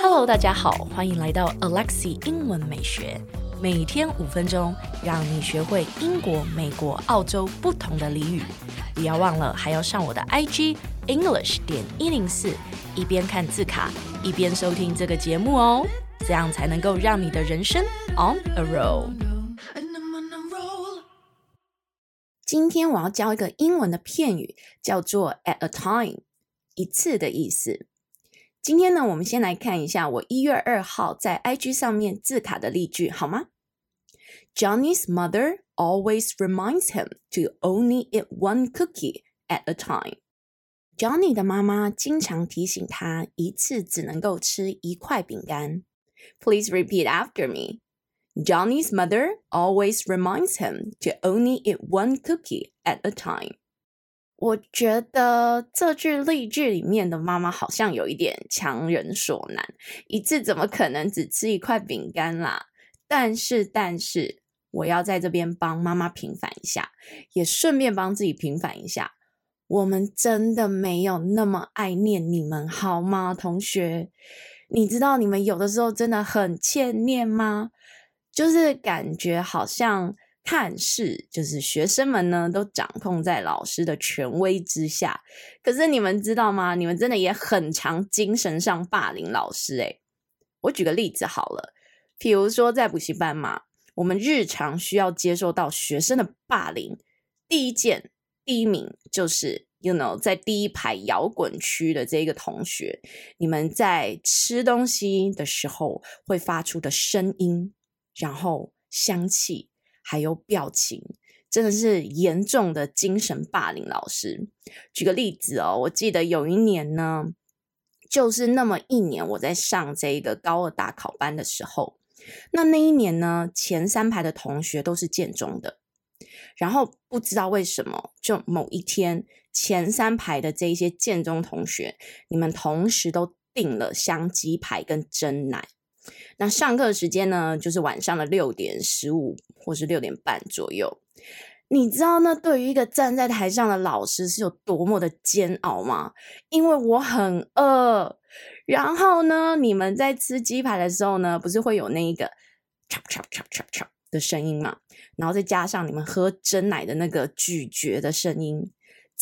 Hello，大家好，欢迎来到 Alexi 英文美学，每天五分钟，让你学会英国、美国、澳洲不同的俚语。不要忘了，还要上我的 IG English 点一零四，一边看字卡，一边收听这个节目哦，这样才能够让你的人生 on a roll。今天我要教一个英文的片语，叫做 at a time，一次的意思。今天呢，我们先来看一下我一月二号在 IG 上面字卡的例句，好吗？Johnny's mother always reminds him to only eat one cookie at a time. Johnny 的妈妈经常提醒他一次只能够吃一块饼干。Please repeat after me. Johnny's mother always reminds him to only eat one cookie at a time. 我觉得这句例句里面的妈妈好像有一点强人所难，一次怎么可能只吃一块饼干啦？但是，但是我要在这边帮妈妈平反一下，也顺便帮自己平反一下，我们真的没有那么爱念你们好吗，同学？你知道你们有的时候真的很欠念吗？就是感觉好像。看似就是学生们呢，都掌控在老师的权威之下。可是你们知道吗？你们真的也很常精神上霸凌老师诶。我举个例子好了，比如说在补习班嘛，我们日常需要接受到学生的霸凌。第一件，第一名就是，you know，在第一排摇滚区的这个同学，你们在吃东西的时候会发出的声音，然后香气。还有表情，真的是严重的精神霸凌老师。举个例子哦，我记得有一年呢，就是那么一年，我在上这个高二大考班的时候，那那一年呢，前三排的同学都是建中的，然后不知道为什么，就某一天，前三排的这一些建中同学，你们同时都订了香鸡排跟珍奶。那上课时间呢，就是晚上的六点十五或是六点半左右。你知道那对于一个站在台上的老师是有多么的煎熬吗？因为我很饿。然后呢，你们在吃鸡排的时候呢，不是会有那一个 chop chop chop chop chop 的声音嘛？然后再加上你们喝真奶的那个咀嚼的声音，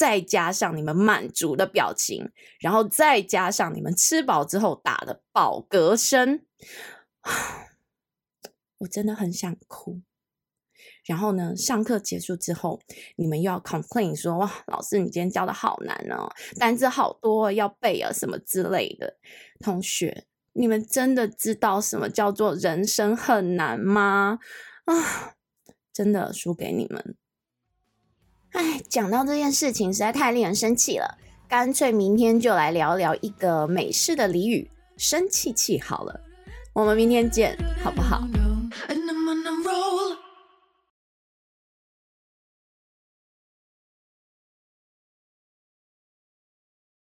再加上你们满足的表情，然后再加上你们吃饱之后打的饱嗝声。我真的很想哭。然后呢，上课结束之后，你们又要 complain 说：“哇，老师，你今天教的好难哦，单字好多要背啊，什么之类的。”同学，你们真的知道什么叫做人生很难吗？啊，真的输给你们。哎，讲到这件事情实在太令人生气了，干脆明天就来聊聊一个美式的俚语“生气气”好了。我们明天见，好不好？